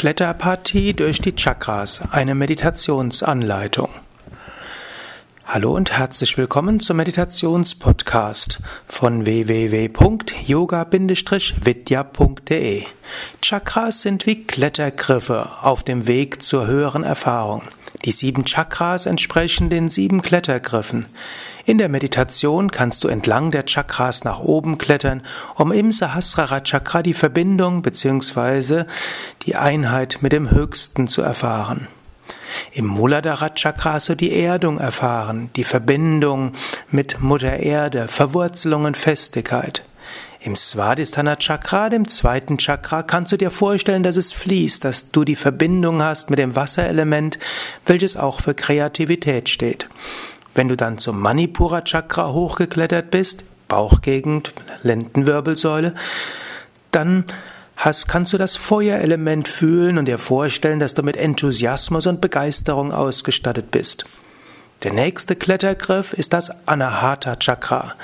Kletterpartie durch die Chakras, eine Meditationsanleitung. Hallo und herzlich willkommen zum Meditationspodcast von www.yoga-vidya.de. Chakras sind wie Klettergriffe auf dem Weg zur höheren Erfahrung. Die sieben Chakras entsprechen den sieben Klettergriffen. In der Meditation kannst du entlang der Chakras nach oben klettern, um im Sahasrara Chakra die Verbindung bzw. die Einheit mit dem Höchsten zu erfahren. Im Muladhara Chakra hast du die Erdung erfahren, die Verbindung mit Mutter Erde, Verwurzelung und Festigkeit. Im Svadhisthana Chakra, dem zweiten Chakra, kannst du dir vorstellen, dass es fließt, dass du die Verbindung hast mit dem Wasserelement, welches auch für Kreativität steht. Wenn du dann zum Manipura Chakra hochgeklettert bist, Bauchgegend, Lendenwirbelsäule, dann hast, kannst du das Feuerelement fühlen und dir vorstellen, dass du mit Enthusiasmus und Begeisterung ausgestattet bist. Der nächste Klettergriff ist das Anahata Chakra.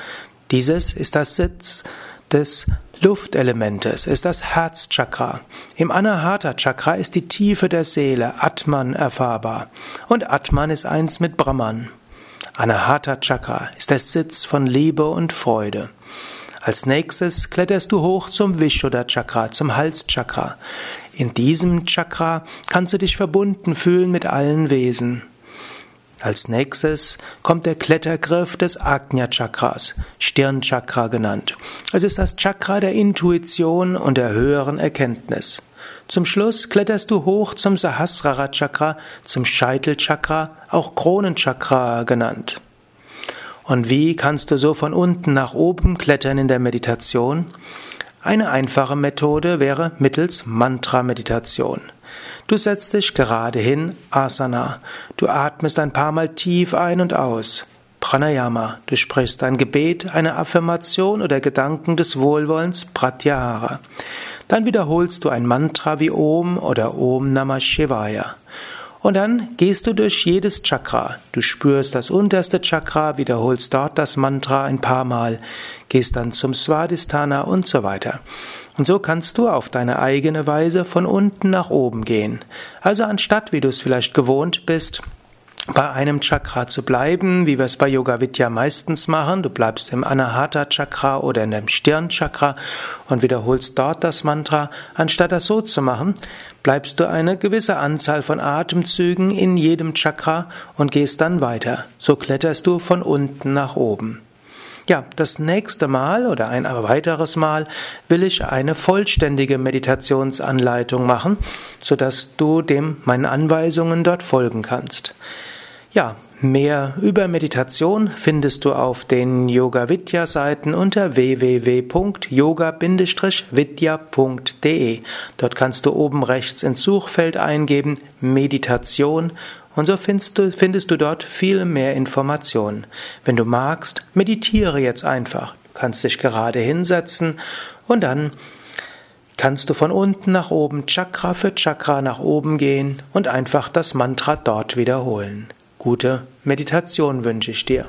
Dieses ist das Sitz des Luftelementes, ist das Herzchakra. Im Anahata Chakra ist die Tiefe der Seele, Atman, erfahrbar. Und Atman ist eins mit Brahman. Anahata Chakra ist der Sitz von Liebe und Freude. Als nächstes kletterst du hoch zum Vishuddha Chakra, zum Halschakra. In diesem Chakra kannst du dich verbunden fühlen mit allen Wesen. Als nächstes kommt der Klettergriff des Ajna Chakras, Stirnchakra genannt. Es ist das Chakra der Intuition und der höheren Erkenntnis. Zum Schluss kletterst du hoch zum Sahasrara Chakra, zum Scheitelchakra, auch Kronenchakra genannt. Und wie kannst du so von unten nach oben klettern in der Meditation? Eine einfache Methode wäre mittels Mantra-Meditation. Du setzt dich gerade hin, Asana. Du atmest ein paar Mal tief ein und aus. Pranayama. Du sprichst ein Gebet, eine Affirmation oder Gedanken des Wohlwollens, Pratyahara. Dann wiederholst du ein Mantra wie Om oder Om Namah Shivaya. Und dann gehst du durch jedes Chakra. Du spürst das unterste Chakra, wiederholst dort das Mantra ein paar Mal, gehst dann zum Svadhisthana und so weiter. Und so kannst du auf deine eigene Weise von unten nach oben gehen. Also anstatt, wie du es vielleicht gewohnt bist, bei einem Chakra zu bleiben, wie wir es bei Yoga Vidya meistens machen. Du bleibst im Anahata Chakra oder in dem Stirnchakra und wiederholst dort das Mantra. Anstatt das so zu machen, bleibst du eine gewisse Anzahl von Atemzügen in jedem Chakra und gehst dann weiter. So kletterst du von unten nach oben. Ja, das nächste Mal oder ein weiteres Mal will ich eine vollständige Meditationsanleitung machen, sodass du dem meinen Anweisungen dort folgen kannst. Ja, mehr über Meditation findest du auf den Yoga Vidya Seiten unter www.yoga-vidya.de. Dort kannst du oben rechts ins Suchfeld eingeben Meditation und so findest du, findest du dort viel mehr Informationen. Wenn du magst, meditiere jetzt einfach. Du kannst dich gerade hinsetzen und dann kannst du von unten nach oben, Chakra für Chakra nach oben gehen und einfach das Mantra dort wiederholen. Gute Meditation wünsche ich dir.